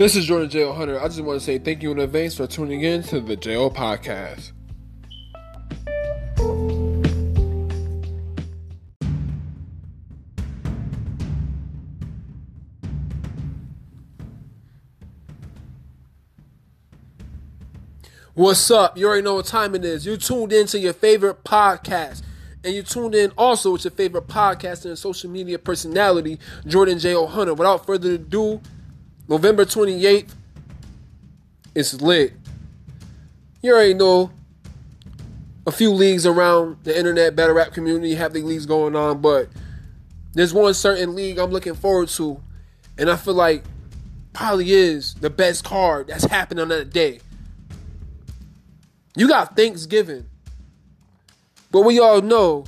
This is Jordan J.O. Hunter. I just want to say thank you in advance for tuning in to the J.O. Podcast. What's up? You already know what time it is. You tuned in to your favorite podcast. And you tuned in also with your favorite podcaster and social media personality, Jordan J.O. Hunter. Without further ado, November 28th, it's lit. You already know a few leagues around the internet battle rap community have the leagues going on, but there's one certain league I'm looking forward to, and I feel like probably is the best card that's happening on that day. You got Thanksgiving. But we all know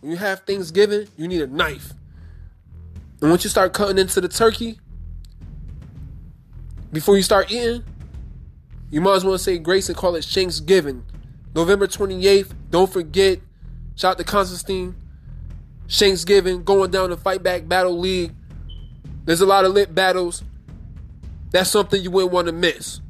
when you have Thanksgiving, you need a knife. And once you start cutting into the turkey, before you start eating, you might as well say grace and call it Shinksgiving. November 28th, don't forget, shout out to Constantine. Shinksgiving, going down to Fight Back Battle League. There's a lot of lit battles. That's something you wouldn't want to miss.